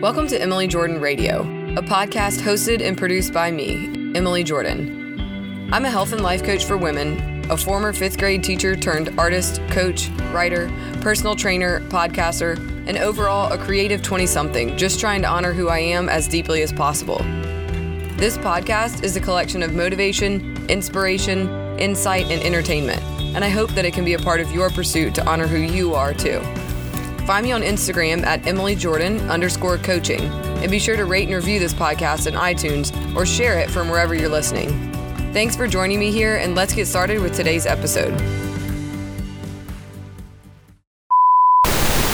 Welcome to Emily Jordan Radio, a podcast hosted and produced by me, Emily Jordan. I'm a health and life coach for women, a former fifth grade teacher turned artist, coach, writer, personal trainer, podcaster, and overall a creative 20 something, just trying to honor who I am as deeply as possible. This podcast is a collection of motivation, inspiration, insight, and entertainment, and I hope that it can be a part of your pursuit to honor who you are too. Find me on Instagram at Emily Jordan underscore coaching. And be sure to rate and review this podcast in iTunes or share it from wherever you're listening. Thanks for joining me here, and let's get started with today's episode.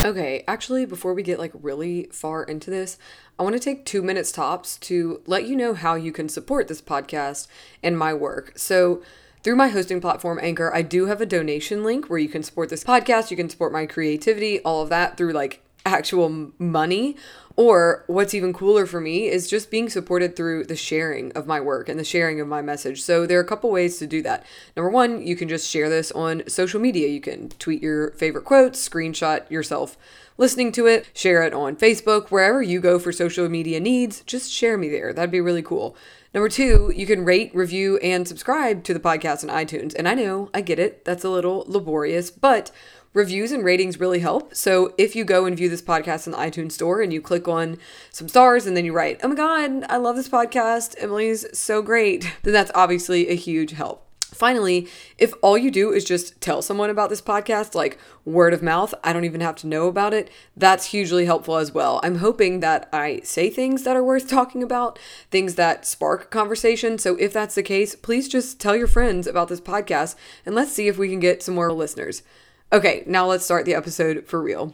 Okay, actually, before we get like really far into this, I want to take two minutes tops to let you know how you can support this podcast and my work. So, through my hosting platform, Anchor, I do have a donation link where you can support this podcast, you can support my creativity, all of that through like actual money. Or what's even cooler for me is just being supported through the sharing of my work and the sharing of my message. So there are a couple ways to do that. Number one, you can just share this on social media. You can tweet your favorite quotes, screenshot yourself listening to it, share it on Facebook, wherever you go for social media needs, just share me there. That'd be really cool. Number two, you can rate, review, and subscribe to the podcast on iTunes. And I know, I get it, that's a little laborious, but reviews and ratings really help. So if you go and view this podcast in the iTunes store and you click on some stars and then you write, oh my God, I love this podcast, Emily's so great, then that's obviously a huge help. Finally, if all you do is just tell someone about this podcast, like word of mouth, I don't even have to know about it, that's hugely helpful as well. I'm hoping that I say things that are worth talking about, things that spark conversation. So if that's the case, please just tell your friends about this podcast and let's see if we can get some more listeners. Okay, now let's start the episode for real.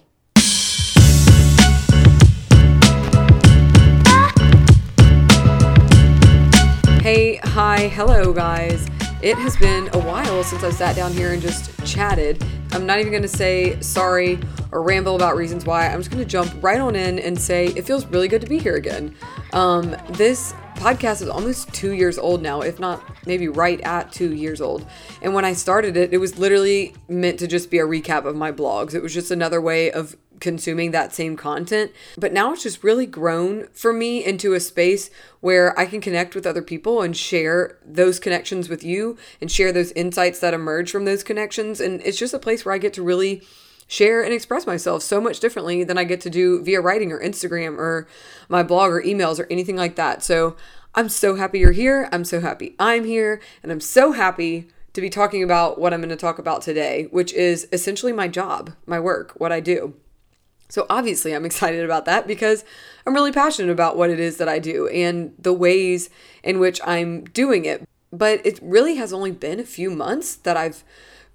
Hey, hi, hello, guys. It has been a while since I sat down here and just chatted. I'm not even going to say sorry or ramble about reasons why. I'm just going to jump right on in and say it feels really good to be here again. Um, this podcast is almost two years old now, if not maybe right at two years old. And when I started it, it was literally meant to just be a recap of my blogs. It was just another way of consuming that same content. But now it's just really grown for me into a space where I can connect with other people and share those connections with you and share those insights that emerge from those connections. And it's just a place where I get to really share and express myself so much differently than I get to do via writing or Instagram or my blog or emails or anything like that. So I'm so happy you're here. I'm so happy I'm here. And I'm so happy to be talking about what I'm going to talk about today, which is essentially my job, my work, what I do. So obviously, I'm excited about that because I'm really passionate about what it is that I do and the ways in which I'm doing it. But it really has only been a few months that I've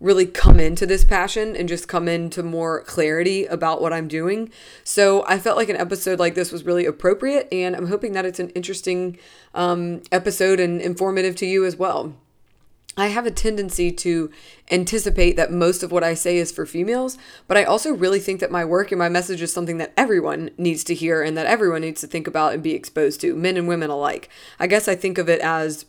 really come into this passion and just come into more clarity about what I'm doing. So I felt like an episode like this was really appropriate, and I'm hoping that it's an interesting um, episode and informative to you as well. I have a tendency to anticipate that most of what I say is for females, but I also really think that my work and my message is something that everyone needs to hear and that everyone needs to think about and be exposed to, men and women alike. I guess I think of it as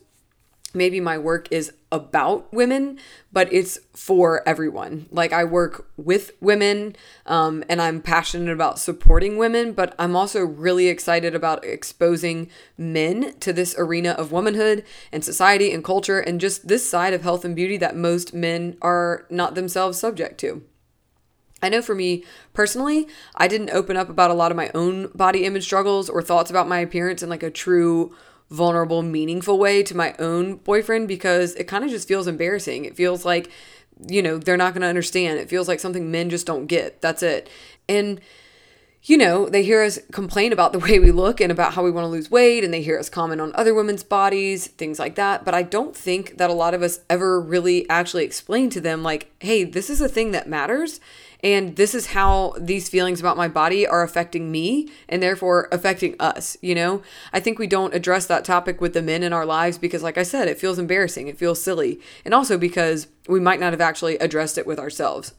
maybe my work is about women, but it's for everyone. Like I work with women um, and I'm passionate about supporting women, but I'm also really excited about exposing men to this arena of womanhood and society and culture and just this side of health and beauty that most men are not themselves subject to. I know for me personally, I didn't open up about a lot of my own body image struggles or thoughts about my appearance in like a true vulnerable, meaningful way to my own boyfriend because it kind of just feels embarrassing. It feels like, you know, they're not going to understand. It feels like something men just don't get. That's it. And, you know, they hear us complain about the way we look and about how we want to lose weight, and they hear us comment on other women's bodies, things like that. But I don't think that a lot of us ever really actually explain to them, like, hey, this is a thing that matters. And this is how these feelings about my body are affecting me and therefore affecting us, you know? I think we don't address that topic with the men in our lives because, like I said, it feels embarrassing, it feels silly, and also because we might not have actually addressed it with ourselves.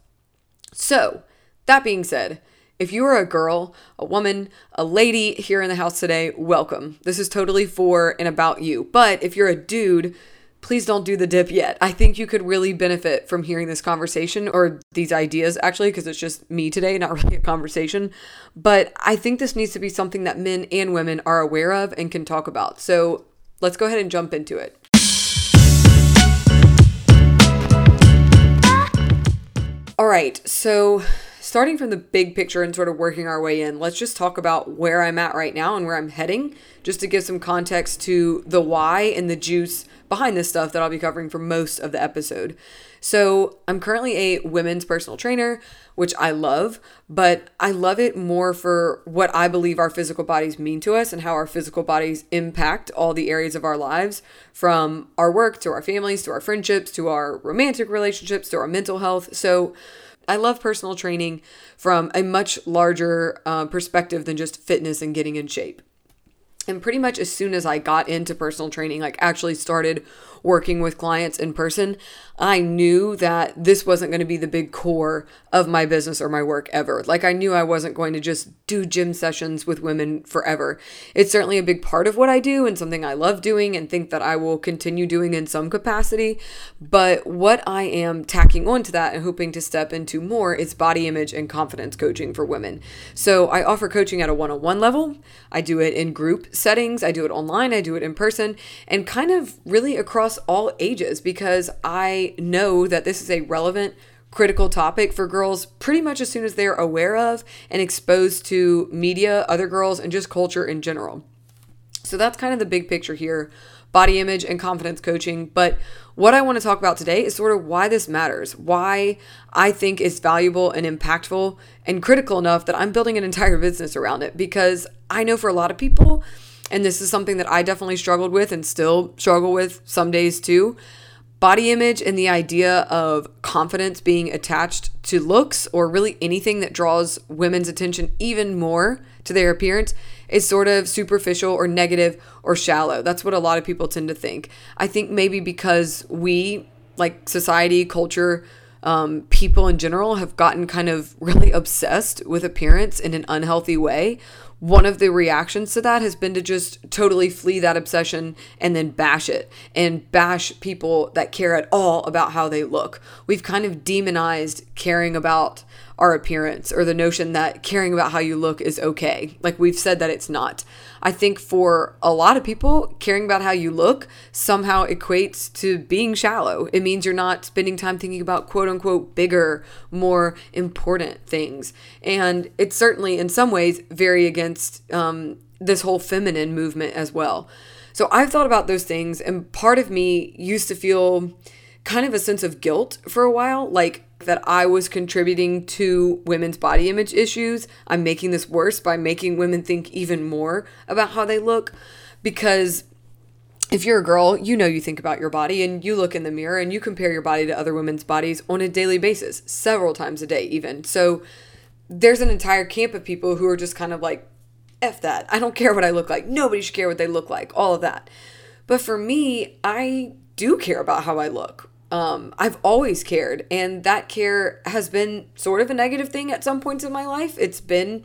So, that being said, if you are a girl, a woman, a lady here in the house today, welcome. This is totally for and about you. But if you're a dude, please don't do the dip yet. I think you could really benefit from hearing this conversation or these ideas actually, because it's just me today, not really a conversation. But I think this needs to be something that men and women are aware of and can talk about. So let's go ahead and jump into it. All right, so starting from the big picture and sort of working our way in, let's just talk about where I'm at right now and where I'm heading, just to give some context to the why and the juice behind this stuff that I'll be covering for most of the episode. So, I'm currently a women's personal trainer, which I love, but I love it more for what I believe our physical bodies mean to us and how our physical bodies impact all the areas of our lives from our work to our families to our friendships to our romantic relationships to our mental health. So, I love personal training from a much larger uh, perspective than just fitness and getting in shape. And pretty much as soon as I got into personal training, like actually started working with clients in person, I knew that this wasn't going to be the big core of my business or my work ever. Like I knew I wasn't going to just do gym sessions with women forever. It's certainly a big part of what I do and something I love doing and think that I will continue doing in some capacity. But what I am tacking onto that and hoping to step into more is body image and confidence coaching for women. So I offer coaching at a one on one level. I do it in group settings, I do it online, I do it in person, and kind of really across all ages because I know that this is a relevant, critical topic for girls pretty much as soon as they're aware of and exposed to media, other girls, and just culture in general. So that's kind of the big picture here body image and confidence coaching. But what I want to talk about today is sort of why this matters, why I think it's valuable and impactful and critical enough that I'm building an entire business around it because I know for a lot of people, and this is something that I definitely struggled with and still struggle with some days too. Body image and the idea of confidence being attached to looks or really anything that draws women's attention even more to their appearance is sort of superficial or negative or shallow. That's what a lot of people tend to think. I think maybe because we, like society, culture, um, people in general, have gotten kind of really obsessed with appearance in an unhealthy way one of the reactions to that has been to just totally flee that obsession and then bash it and bash people that care at all about how they look. We've kind of demonized caring about our appearance or the notion that caring about how you look is okay. Like we've said that it's not. I think for a lot of people, caring about how you look somehow equates to being shallow. It means you're not spending time thinking about quote unquote bigger, more important things. And it's certainly in some ways very against um, this whole feminine movement as well. So I've thought about those things, and part of me used to feel kind of a sense of guilt for a while. Like, that I was contributing to women's body image issues. I'm making this worse by making women think even more about how they look because if you're a girl, you know you think about your body and you look in the mirror and you compare your body to other women's bodies on a daily basis, several times a day, even. So there's an entire camp of people who are just kind of like, F that. I don't care what I look like. Nobody should care what they look like, all of that. But for me, I do care about how I look. Um, I've always cared, and that care has been sort of a negative thing at some points in my life. It's been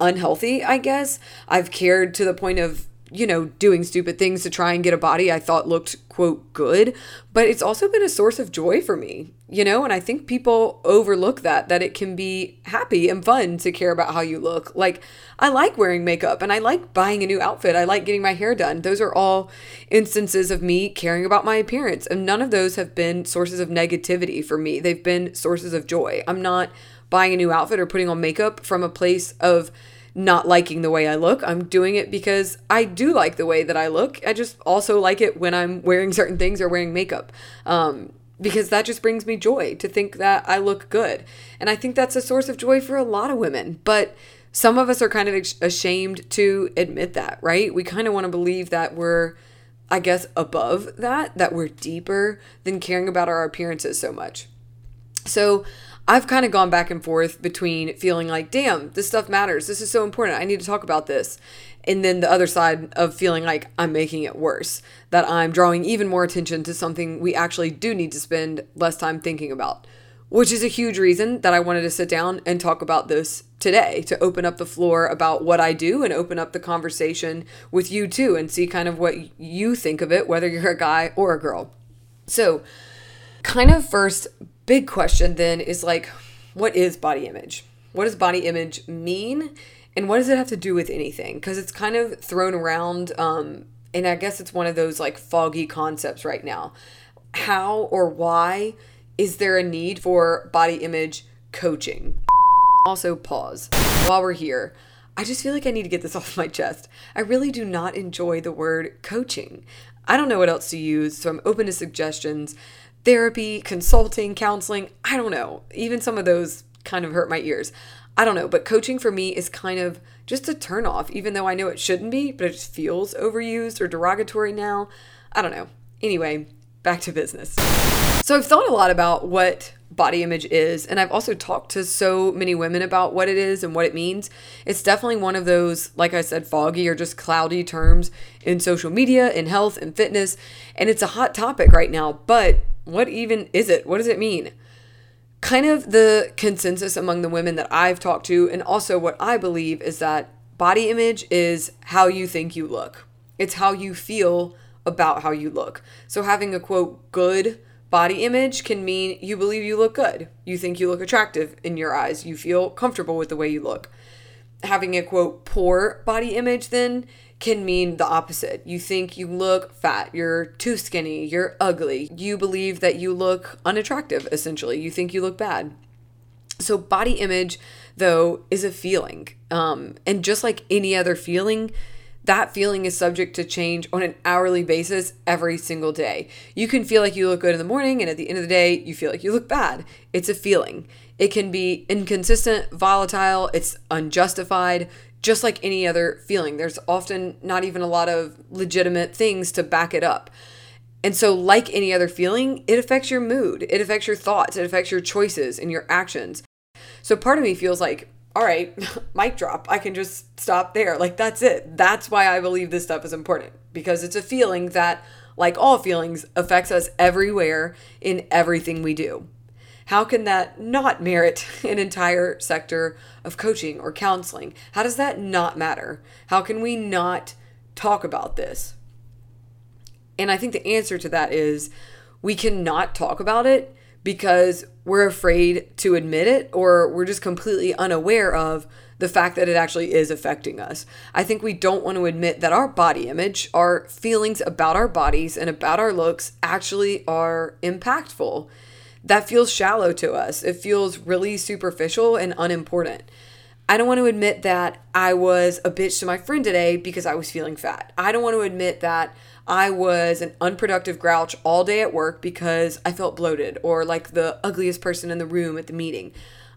unhealthy, I guess. I've cared to the point of you know, doing stupid things to try and get a body I thought looked, quote, good. But it's also been a source of joy for me, you know, and I think people overlook that, that it can be happy and fun to care about how you look. Like, I like wearing makeup and I like buying a new outfit. I like getting my hair done. Those are all instances of me caring about my appearance. And none of those have been sources of negativity for me. They've been sources of joy. I'm not buying a new outfit or putting on makeup from a place of, not liking the way I look. I'm doing it because I do like the way that I look. I just also like it when I'm wearing certain things or wearing makeup. Um, because that just brings me joy to think that I look good. And I think that's a source of joy for a lot of women. But some of us are kind of ashamed to admit that, right? We kind of want to believe that we're, I guess, above that, that we're deeper than caring about our appearances so much. So I've kind of gone back and forth between feeling like, damn, this stuff matters. This is so important. I need to talk about this. And then the other side of feeling like I'm making it worse, that I'm drawing even more attention to something we actually do need to spend less time thinking about, which is a huge reason that I wanted to sit down and talk about this today to open up the floor about what I do and open up the conversation with you too and see kind of what you think of it, whether you're a guy or a girl. So, kind of first big question then is like, what is body image? What does body image mean? And what does it have to do with anything? Because it's kind of thrown around. Um, and I guess it's one of those like foggy concepts right now. How or why is there a need for body image coaching? Also, pause. While we're here, I just feel like I need to get this off my chest. I really do not enjoy the word coaching. I don't know what else to use, so I'm open to suggestions. Therapy, consulting, counseling, I don't know. Even some of those kind of hurt my ears. I don't know, but coaching for me is kind of just a turn off, even though I know it shouldn't be, but it just feels overused or derogatory now. I don't know. Anyway, back to business. So I've thought a lot about what body image is, and I've also talked to so many women about what it is and what it means. It's definitely one of those, like I said, foggy or just cloudy terms in social media, in health and fitness, and it's a hot topic right now. But what even is it? What does it mean? kind of the consensus among the women that I've talked to, and also what I believe is that body image is how you think you look. It's how you feel about how you look. So having a quote, good body image can mean you believe you look good. You think you look attractive in your eyes. You feel comfortable with the way you look. Having a quote, poor body image then can mean the opposite. You think you look fat, you're too skinny, you're ugly. You believe that you look unattractive, essentially. You think you look bad. So, body image, though, is a feeling. Um, and just like any other feeling, that feeling is subject to change on an hourly basis every single day. You can feel like you look good in the morning, and at the end of the day, you feel like you look bad. It's a feeling. It can be inconsistent, volatile, it's unjustified just like any other feeling. There's often not even a lot of legitimate things to back it up. And so, like any other feeling, it affects your mood, it affects your thoughts, it affects your choices and your actions. So, part of me feels like, all right, mic drop. I can just stop there. Like, that's it. That's why I believe this stuff is important because it's a feeling that, like all feelings, affects us everywhere in everything we do. How can that not merit an entire sector of coaching or counseling? How does that not matter? How can we not talk about this? And I think the answer to that is we cannot talk about it because we're afraid to admit it or we're just completely unaware of the fact that it actually is affecting us. I think we don't want to admit that our body image, our feelings about our bodies and about our looks actually are impactful that feels shallow to us. It feels really superficial and unimportant. I don't want to admit that I was a bitch to my friend today because I was feeling fat. I don't want to admit that I was an unproductive grouch all day at work because I felt bloated or like the ugliest person in the room at the meeting.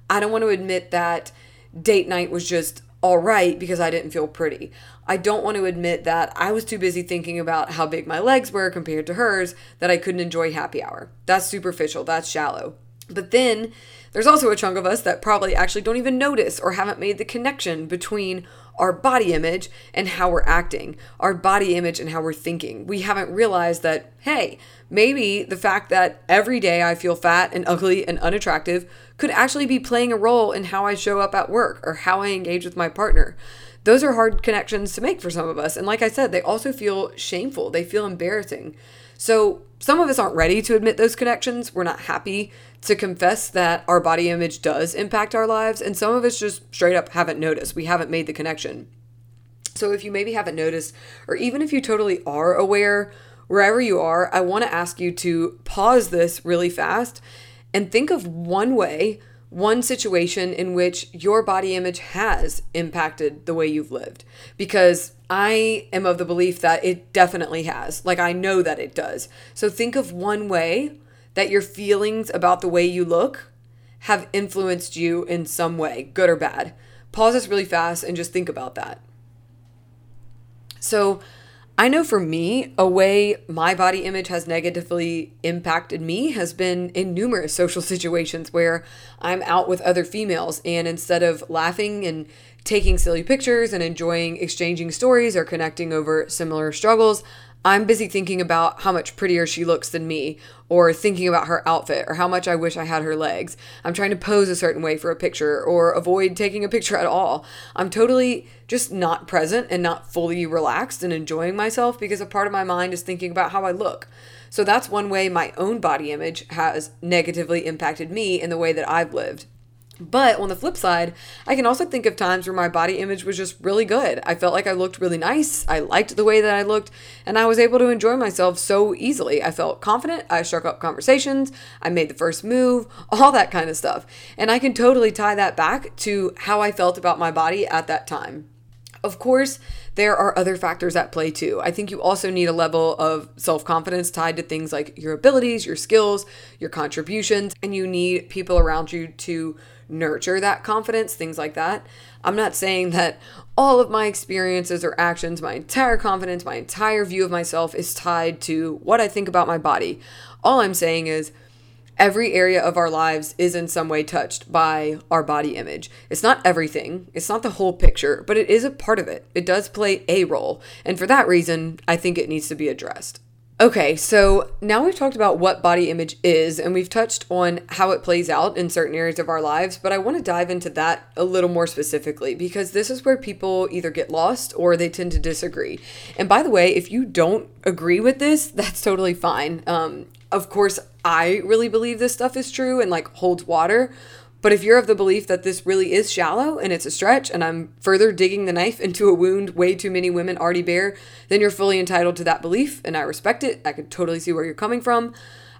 I don't want to admit that date night was just all right because I didn't feel pretty. I don't want to admit that I was too busy thinking about how big my legs were compared to hers that I couldn't enjoy happy hour. That's superficial, that's shallow. But then there's also a chunk of us that probably actually don't even notice or haven't made the connection between our body image and how we're acting, our body image and how we're thinking. We haven't realized that, hey, maybe the fact that every day I feel fat and ugly and unattractive could actually be playing a role in how I show up at work or how I engage with my partner. Those are hard connections to make for some of us. And like I said, they also feel shameful, they feel embarrassing. So some of us aren't ready to admit those connections. We're not happy to confess that our body image does impact our lives. And some of us just straight up haven't noticed. We haven't made the connection. So if you maybe haven't noticed, or even if you totally are aware, wherever you are, I want to ask you to pause this really fast and think of one way, one situation in which your body image has impacted the way you've lived. Because I am of the belief that it definitely has. Like, I know that it does. So, think of one way that your feelings about the way you look have influenced you in some way, good or bad. Pause this really fast and just think about that. So, I know for me, a way my body image has negatively impacted me has been in numerous social situations where I'm out with other females, and instead of laughing and taking silly pictures and enjoying exchanging stories or connecting over similar struggles, I'm busy thinking about how much prettier she looks than me, or thinking about her outfit, or how much I wish I had her legs. I'm trying to pose a certain way for a picture, or avoid taking a picture at all. I'm totally just not present and not fully relaxed and enjoying myself because a part of my mind is thinking about how I look. So that's one way my own body image has negatively impacted me in the way that I've lived. But on the flip side, I can also think of times where my body image was just really good. I felt like I looked really nice. I liked the way that I looked, and I was able to enjoy myself so easily. I felt confident. I struck up conversations. I made the first move, all that kind of stuff. And I can totally tie that back to how I felt about my body at that time. Of course, there are other factors at play too. I think you also need a level of self confidence tied to things like your abilities, your skills, your contributions, and you need people around you to nurture that confidence, things like that. I'm not saying that all of my experiences or actions, my entire confidence, my entire view of myself is tied to what I think about my body. All I'm saying is, every area of our lives is in some way touched by our body image. It's not everything, it's not the whole picture, but it is a part of it. It does play a role. And for that reason, I think it needs to be addressed. Okay, so now we've talked about what body image is and we've touched on how it plays out in certain areas of our lives, but I want to dive into that a little more specifically because this is where people either get lost or they tend to disagree. And by the way, if you don't agree with this, that's totally fine. Um, of course, I really believe this stuff is true and like holds water, but if you're of the belief that this really is shallow and it's a stretch and I'm further digging the knife into a wound way too many women already bear, then you're fully entitled to that belief and I respect it. I can totally see where you're coming from.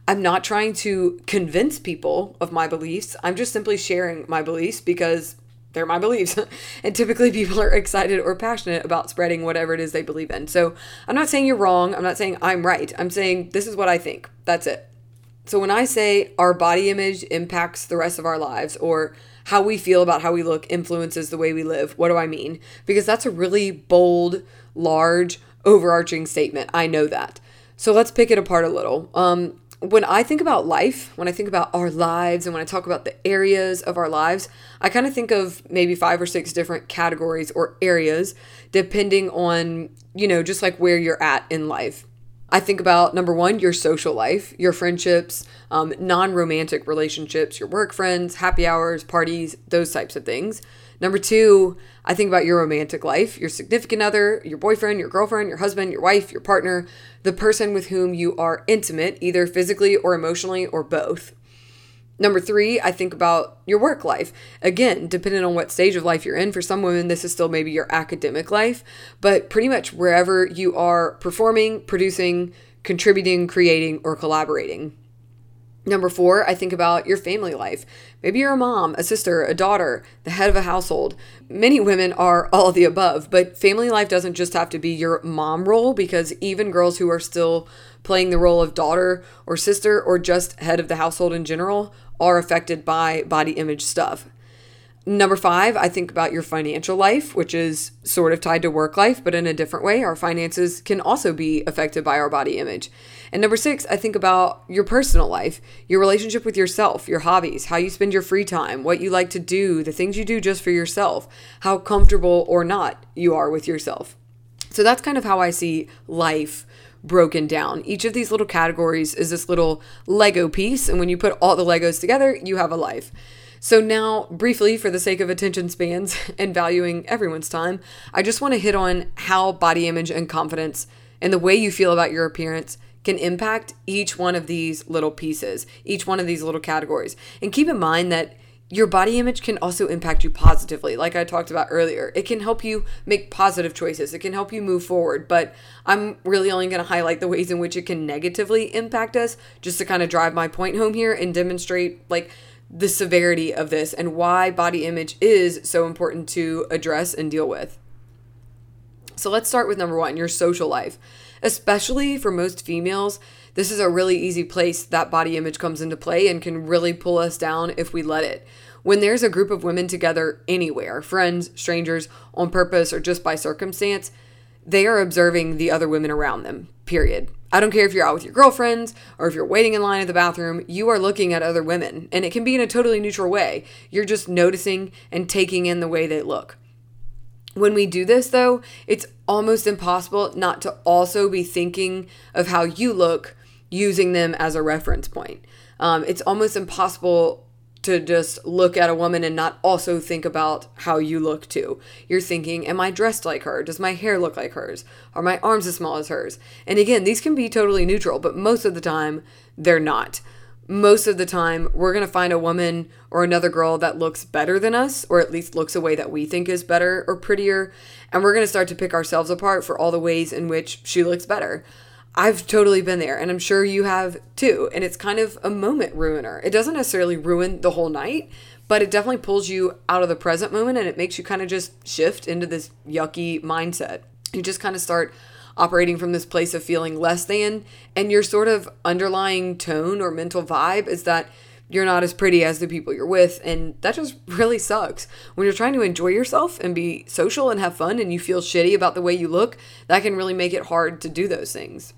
I'm not trying to convince people of my beliefs. I'm just simply sharing my beliefs because they're my beliefs. and typically people are excited or passionate about spreading whatever it is they believe in. So I'm not saying you're wrong. I'm not saying I'm right. I'm saying this is what I think. That's it. So when I say our body image impacts the rest of our lives or how we feel about how we look influences the way we live, what do I mean? Because that's a really bold, large, overarching statement. I know that. So let's pick it apart a little. Um, when I think about life, when I think about our lives, and when I talk about the areas of our lives, I kind of think of maybe five or six different categories or areas depending on, you know, just like where you're at in life. I think about number one, your social life, your friendships, um, non romantic relationships, your work friends, happy hours, parties, those types of things. Number two, I think about your romantic life, your significant other, your boyfriend, your girlfriend, your husband, your wife, your partner, the person with whom you are intimate, either physically or emotionally or both. Number three, I think about your work life. Again, depending on what stage of life you're in, for some women, this is still maybe your academic life, but pretty much wherever you are performing, producing, contributing, creating, or collaborating. Number four, I think about your family life. Maybe you're a mom, a sister, a daughter, the head of a household. Many women are all the above, but family life doesn't just have to be your mom role because even girls who are still playing the role of daughter or sister or just head of the household in general are affected by body image stuff. Number five, I think about your financial life, which is sort of tied to work life, but in a different way. Our finances can also be affected by our body image. And number six, I think about your personal life, your relationship with yourself, your hobbies, how you spend your free time, what you like to do, the things you do just for yourself, how comfortable or not you are with yourself. So that's kind of how I see life broken down. Each of these little categories is this little Lego piece, and when you put all the Legos together, you have a life. So, now, briefly, for the sake of attention spans and valuing everyone's time, I just want to hit on how body image and confidence and the way you feel about your appearance can impact each one of these little pieces, each one of these little categories. And keep in mind that your body image can also impact you positively, like I talked about earlier. It can help you make positive choices, it can help you move forward. But I'm really only going to highlight the ways in which it can negatively impact us just to kind of drive my point home here and demonstrate, like, the severity of this and why body image is so important to address and deal with. So let's start with number one your social life. Especially for most females, this is a really easy place that body image comes into play and can really pull us down if we let it. When there's a group of women together anywhere, friends, strangers, on purpose, or just by circumstance, they are observing the other women around them, period. I don't care if you're out with your girlfriends or if you're waiting in line at the bathroom, you are looking at other women, and it can be in a totally neutral way. You're just noticing and taking in the way they look. When we do this, though, it's almost impossible not to also be thinking of how you look using them as a reference point. Um, it's almost impossible to just look at a woman and not also think about how you look too. You're thinking, am I dressed like her? Does my hair look like hers? Are my arms as small as hers? And again, these can be totally neutral, but most of the time, they're not. Most of the time, we're going to find a woman or another girl that looks better than us, or at least looks a way that we think is better or prettier, and we're going to start to pick ourselves apart for all the ways in which she looks better. I've totally been there, and I'm sure you have too. And it's kind of a moment ruiner. It doesn't necessarily ruin the whole night, but it definitely pulls you out of the present moment and it makes you kind of just shift into this yucky mindset. You just kind of start operating from this place of feeling less than, and your sort of underlying tone or mental vibe is that you're not as pretty as the people you're with, and that just really sucks. When you're trying to enjoy yourself and be social and have fun and you feel shitty about the way you look, that can really make it hard to do those things.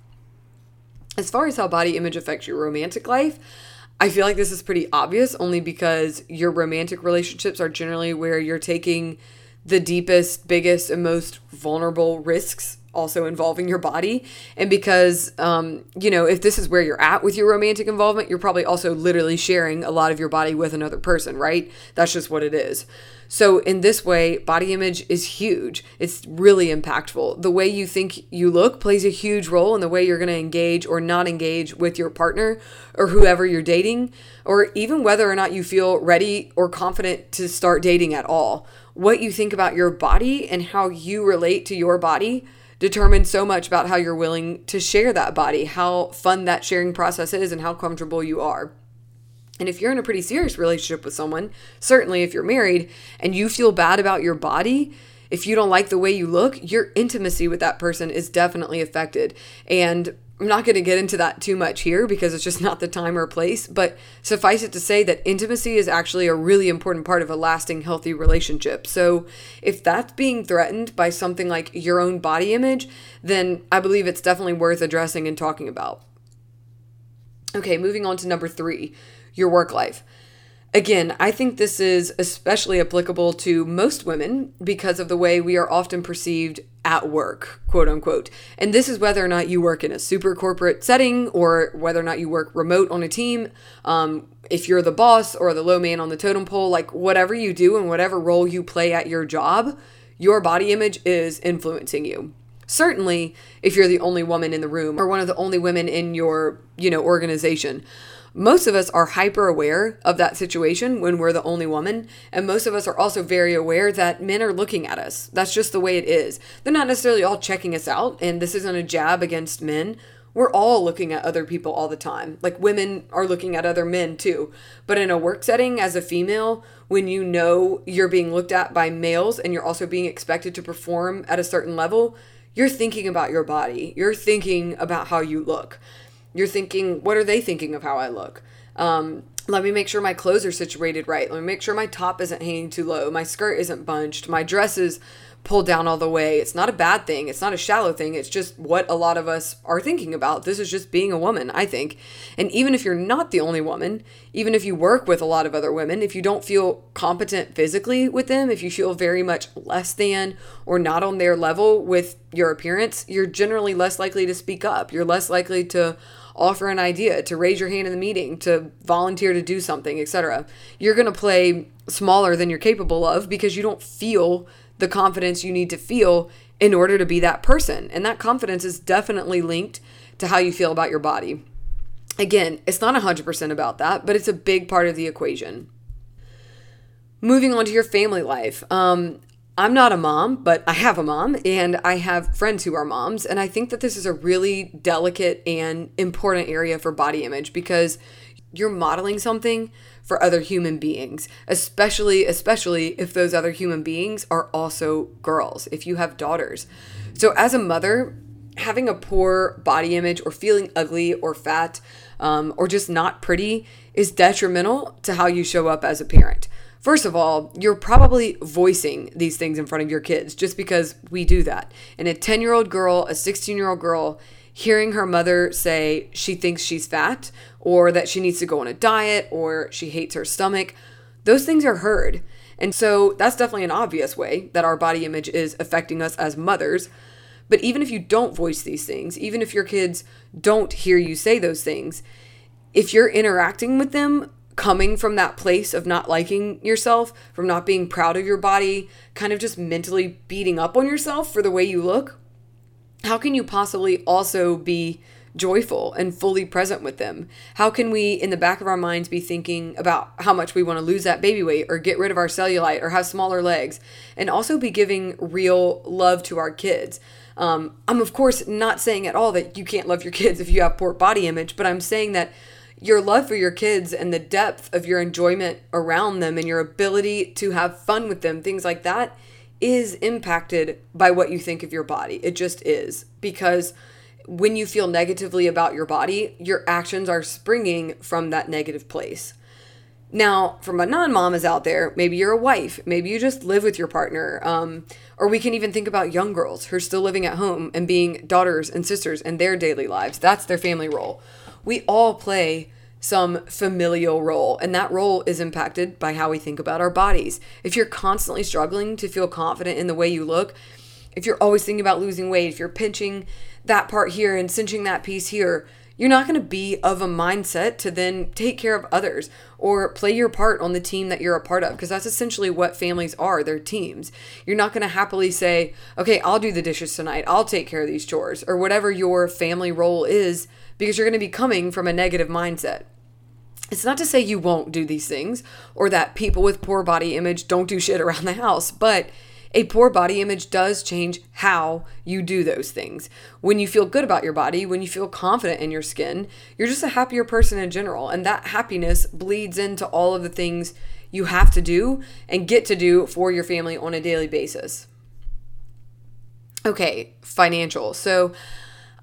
As far as how body image affects your romantic life, I feel like this is pretty obvious only because your romantic relationships are generally where you're taking the deepest, biggest, and most vulnerable risks also involving your body. And because, um, you know, if this is where you're at with your romantic involvement, you're probably also literally sharing a lot of your body with another person, right? That's just what it is. So, in this way, body image is huge. It's really impactful. The way you think you look plays a huge role in the way you're going to engage or not engage with your partner or whoever you're dating, or even whether or not you feel ready or confident to start dating at all. What you think about your body and how you relate to your body determines so much about how you're willing to share that body, how fun that sharing process is, and how comfortable you are. And if you're in a pretty serious relationship with someone, certainly if you're married and you feel bad about your body, if you don't like the way you look, your intimacy with that person is definitely affected. And I'm not going to get into that too much here because it's just not the time or place, but suffice it to say that intimacy is actually a really important part of a lasting, healthy relationship. So, if that's being threatened by something like your own body image, then I believe it's definitely worth addressing and talking about. Okay, moving on to number three your work life. Again, I think this is especially applicable to most women because of the way we are often perceived at work, quote unquote. And this is whether or not you work in a super corporate setting or whether or not you work remote on a team. Um, if you're the boss or the low man on the totem pole, like whatever you do and whatever role you play at your job, your body image is influencing you. Certainly, if you're the only woman in the room or one of the only women in your, you know, organization most of us are hyper aware of that situation when we're the only woman. And most of us are also very aware that men are looking at us. That's just the way it is. They're not necessarily all checking us out. And this isn't a jab against men. We're all looking at other people all the time. Like women are looking at other men too. But in a work setting as a female, when you know you're being looked at by males and you're also being expected to perform at a certain level, you're thinking about your body. You're thinking about how you look. You're thinking, what are they thinking of how I look? Um, let me make sure my clothes are situated right. Let me make sure my top isn't hanging too low. My skirt isn't bunched. My dress is pulled down all the way. It's not a bad thing. It's not a shallow thing. It's just what a lot of us are thinking about. This is just being a woman, I think. And even if you're not the only woman, even if you work with a lot of other women, if you don't feel competent physically with them, if you feel very much less than or not on their level with your appearance, you're generally less likely to speak up. You're less likely to offer an idea, to raise your hand in the meeting, to volunteer to do something, etc. You're going to play smaller than you're capable of because you don't feel the confidence you need to feel in order to be that person. And that confidence is definitely linked to how you feel about your body. Again, it's not 100% about that, but it's a big part of the equation. Moving on to your family life. Um, I'm not a mom, but I have a mom and I have friends who are moms. And I think that this is a really delicate and important area for body image because you're modeling something for other human beings, especially especially if those other human beings are also girls, if you have daughters. So as a mother, having a poor body image or feeling ugly or fat um, or just not pretty is detrimental to how you show up as a parent. First of all, you're probably voicing these things in front of your kids just because we do that. And a 10 year old girl, a 16 year old girl, hearing her mother say she thinks she's fat or that she needs to go on a diet or she hates her stomach, those things are heard. And so that's definitely an obvious way that our body image is affecting us as mothers. But even if you don't voice these things, even if your kids don't hear you say those things, if you're interacting with them coming from that place of not liking yourself, from not being proud of your body, kind of just mentally beating up on yourself for the way you look, how can you possibly also be joyful and fully present with them? How can we, in the back of our minds, be thinking about how much we want to lose that baby weight or get rid of our cellulite or have smaller legs and also be giving real love to our kids? Um, I'm, of course, not saying at all that you can't love your kids if you have poor body image, but I'm saying that your love for your kids and the depth of your enjoyment around them and your ability to have fun with them, things like that, is impacted by what you think of your body. It just is. Because when you feel negatively about your body, your actions are springing from that negative place. Now, for my non mamas out there, maybe you're a wife, maybe you just live with your partner, um, or we can even think about young girls who are still living at home and being daughters and sisters in their daily lives. That's their family role we all play some familial role, and that role is impacted by how we think about our bodies. If you're constantly struggling to feel confident in the way you look, if you're always thinking about losing weight, if you're pinching that part here and cinching that piece here, you're not going to be of a mindset to then take care of others or play your part on the team that you're a part of because that's essentially what families are they're teams you're not going to happily say okay i'll do the dishes tonight i'll take care of these chores or whatever your family role is because you're going to be coming from a negative mindset. It's not to say you won't do these things or that people with poor body image don't do shit around the house, but a poor body image does change how you do those things. When you feel good about your body, when you feel confident in your skin, you're just a happier person in general. And that happiness bleeds into all of the things you have to do and get to do for your family on a daily basis. Okay, financial. So,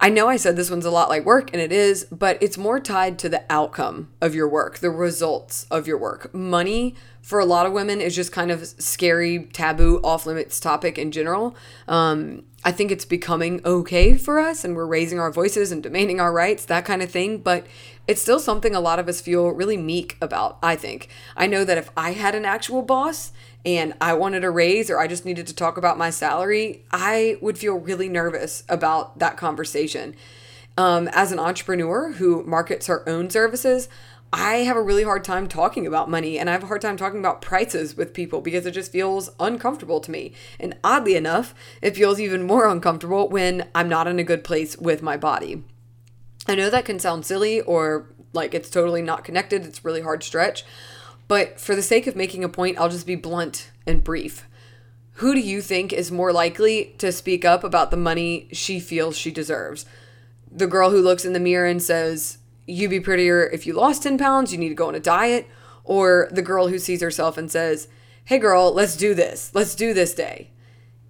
I know I said this one's a lot like work, and it is, but it's more tied to the outcome of your work, the results of your work. Money for a lot of women is just kind of scary, taboo, off limits topic in general. Um, I think it's becoming okay for us, and we're raising our voices and demanding our rights, that kind of thing. But it's still something a lot of us feel really meek about, I think. I know that if I had an actual boss and I wanted a raise or I just needed to talk about my salary, I would feel really nervous about that conversation. Um, as an entrepreneur who markets her own services, I have a really hard time talking about money and I have a hard time talking about prices with people because it just feels uncomfortable to me. And oddly enough, it feels even more uncomfortable when I'm not in a good place with my body. I know that can sound silly or like it's totally not connected, it's really hard stretch, but for the sake of making a point, I'll just be blunt and brief. Who do you think is more likely to speak up about the money she feels she deserves? The girl who looks in the mirror and says, You'd be prettier if you lost 10 pounds, you need to go on a diet? Or the girl who sees herself and says, Hey girl, let's do this. Let's do this day.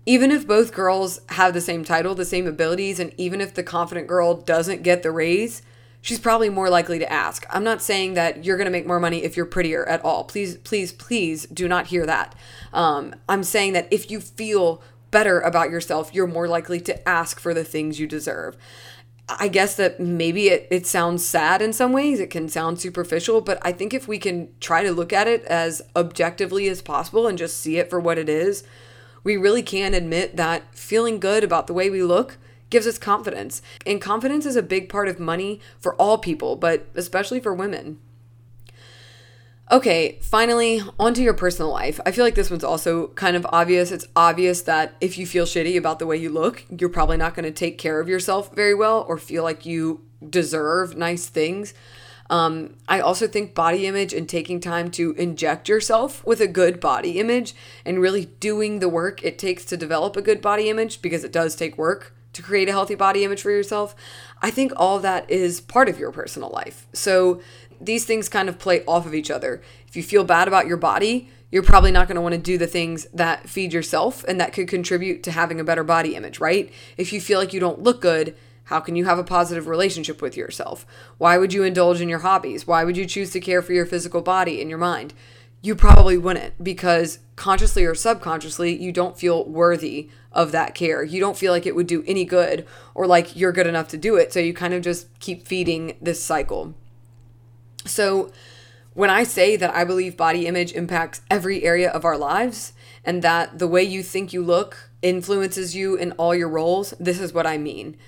Even if both girls have the same title, the same abilities, and even if the confident girl doesn't get the raise, she's probably more likely to ask. I'm not saying that you're going to make more money if you're prettier at all. Please, please, please do not hear that. Um, I'm saying that if you feel better about yourself, you're more likely to ask for the things you deserve. I guess that maybe it, it sounds sad in some ways. It can sound superficial, but I think if we can try to look at it as objectively as possible and just see it for what it is, we really can admit that feeling good about the way we look gives us confidence. And confidence is a big part of money for all people, but especially for women. Okay, finally, onto your personal life. I feel like this one's also kind of obvious. It's obvious that if you feel shitty about the way you look, you're probably not going to take care of yourself very well or feel like you deserve nice things. Um, I also think body image and taking time to inject yourself with a good body image and really doing the work it takes to develop a good body image because it does take work to create a healthy body image for yourself. I think all that is part of your personal life. So these things kind of play off of each other. If you feel bad about your body, you're probably not going to want to do the things that feed yourself and that could contribute to having a better body image, right? If you feel like you don't look good, how can you have a positive relationship with yourself? Why would you indulge in your hobbies? Why would you choose to care for your physical body and your mind? you probably wouldn't because consciously or subconsciously, you don't feel worthy of that care. You don't feel like it would do any good or like you're good enough to do it. So you kind of just keep feeding this cycle. So, When I say that I believe body image impacts every area of our lives and that the way you think you look influences you in all your roles, this is what I mean.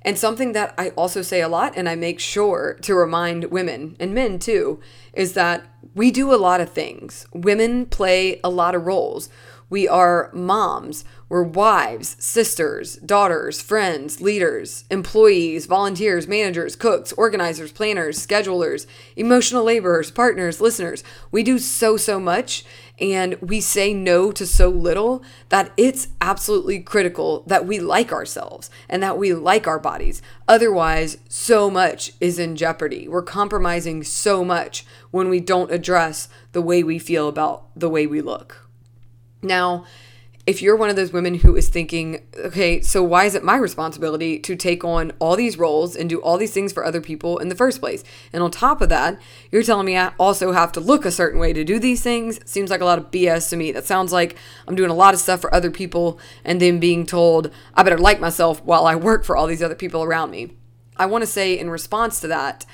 And something that I also say a lot, and I make sure to remind women and men too, is that we do a lot of things. Women play a lot of roles. We are moms, we're wives, sisters, daughters, friends, leaders, employees, volunteers, managers, cooks, organizers, planners, schedulers, emotional laborers, partners, listeners. We do so, so much and we say no to so little that it's absolutely critical that we like ourselves and that we like our bodies. Otherwise, so much is in jeopardy. We're compromising so much when we don't address the way we feel about the way we look. Now, if you're one of those women who is thinking, okay, so why is it my responsibility to take on all these roles and do all these things for other people in the first place? And on top of that, you're telling me I also have to look a certain way to do these things? Seems like a lot of BS to me. That sounds like I'm doing a lot of stuff for other people and then being told I better like myself while I work for all these other people around me. I want to say in response to that,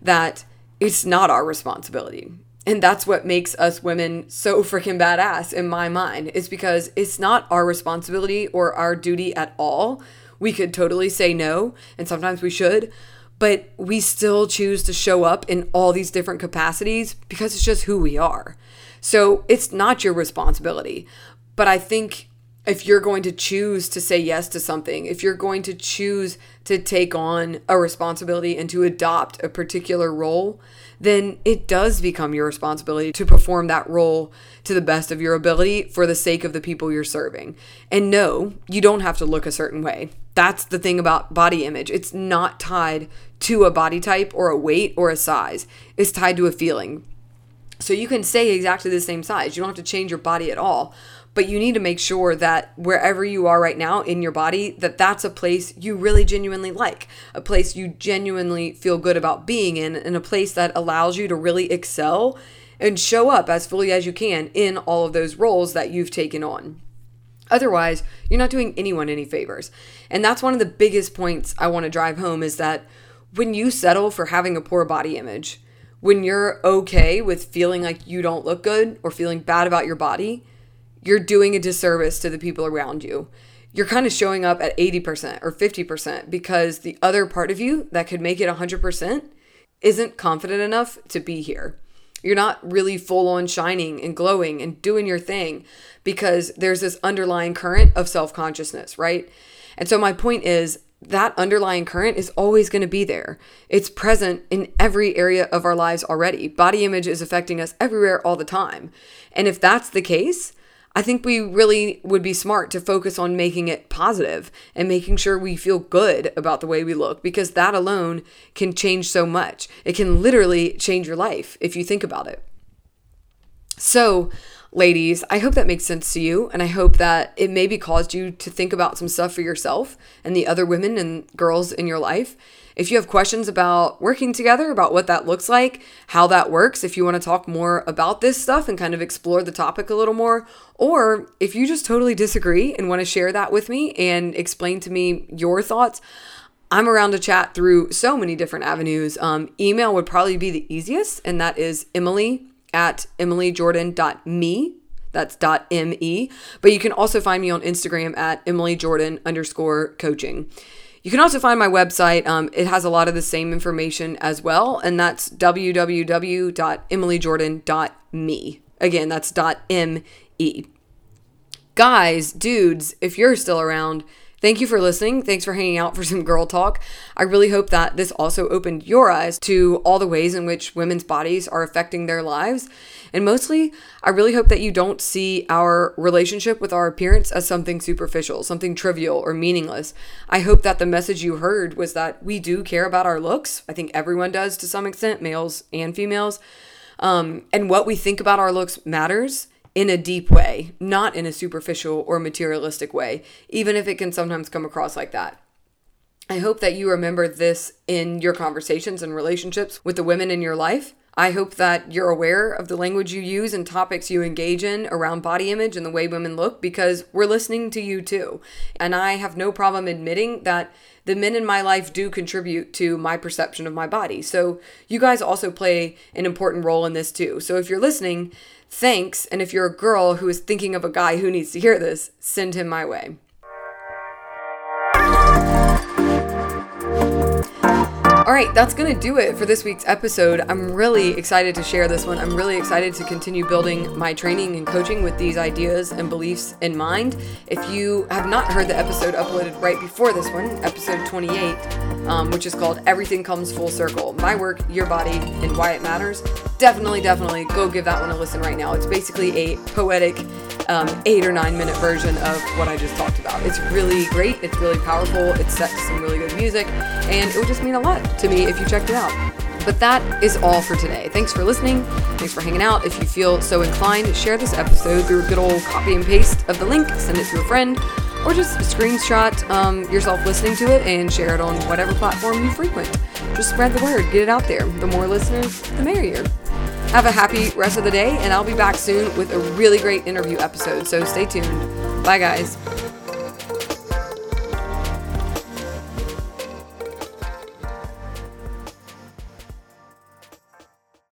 that it's not our responsibility. And that's what makes us women so freaking badass in my mind, is because it's not our responsibility or our duty at all. We could totally say no, and sometimes we should, but we still choose to show up in all these different capacities because it's just who we are. So it's not your responsibility. But I think if you're going to choose to say yes to something, if you're going to choose to take on a responsibility and to adopt a particular role, then it does become your responsibility to perform that role to the best of your ability for the sake of the people you're serving. And no, you don't have to look a certain way. That's the thing about body image. It's not tied to a body type or a weight or a size, it's tied to a feeling. So you can stay exactly the same size. You don't have to change your body at all but you need to make sure that wherever you are right now in your body that that's a place you really genuinely like a place you genuinely feel good about being in and a place that allows you to really excel and show up as fully as you can in all of those roles that you've taken on. Otherwise you're not doing anyone any favors. And that's one of the biggest points i want to drive home is that when you settle for having a poor body image when you're okay with feeling like you don't look good or feeling bad about your body you're doing a disservice to the people around you. You're kind of showing up at 80% or 50% because the other part of you that could make it 100% isn't confident enough to be here. You're not really full on shining and glowing and doing your thing because there's this underlying current of self consciousness, right? And so, my point is that underlying current is always going to be there. It's present in every area of our lives already. Body image is affecting us everywhere all the time. And if that's the case, I think we really would be smart to focus on making it positive and making sure we feel good about the way we look because that alone can change so much. It can literally change your life if you think about it. So, ladies, I hope that makes sense to you. And I hope that it maybe caused you to think about some stuff for yourself and the other women and girls in your life. If you have questions about working together, about what that looks like, how that works, if you want to talk more about this stuff and kind of explore the topic a little more, or if you just totally disagree and want to share that with me and explain to me your thoughts, I'm around to chat through so many different avenues. Um, email would probably be the easiest, and that is Emily at emilyjordan.me. That's dot me. But you can also find me on Instagram at emilyjordan underscore coaching. You can also find my website. Um, it has a lot of the same information as well, and that's www.emilyjordan.me. Again, that's .me. Guys, dudes, if you're still around, Thank you for listening. Thanks for hanging out for some girl talk. I really hope that this also opened your eyes to all the ways in which women's bodies are affecting their lives. And mostly, I really hope that you don't see our relationship with our appearance as something superficial, something trivial or meaningless. I hope that the message you heard was that we do care about our looks. I think everyone does to some extent, males and females. Um, and what we think about our looks matters in a deep way, not in a superficial or materialistic way, even if it can sometimes come across like that. I hope that you remember this in your conversations and relationships with the women in your life. I hope that you're aware of the language you use and topics you engage in around body image and the way women look because we're listening to you too. And I have no problem admitting that the men in my life do contribute to my perception of my body. So you guys also play an important role in this too. So if you're listening, thanks. And if you're a girl who is thinking of a guy who needs to hear this, send him my way. All right, that's going to do it for this week's episode. I'm really excited to share this one. I'm really excited to continue building my training and coaching with these ideas and beliefs in mind. If you have not heard the episode uploaded right before this one, episode 28, um, which is called Everything Comes Full Circle My Work, Your Body, and Why It Matters, definitely, definitely go give that one a listen right now. It's basically a poetic um, eight or nine minute version of what I just talked about. It's really great, it's really powerful, it's set to some really good music, and it would just mean a lot to me if you checked it out. But that is all for today. Thanks for listening. Thanks for hanging out. If you feel so inclined, share this episode through a good old copy and paste of the link, send it to a friend, or just screenshot um, yourself listening to it and share it on whatever platform you frequent. Just spread the word, get it out there. The more listeners, the merrier. Have a happy rest of the day, and I'll be back soon with a really great interview episode, so stay tuned. Bye, guys.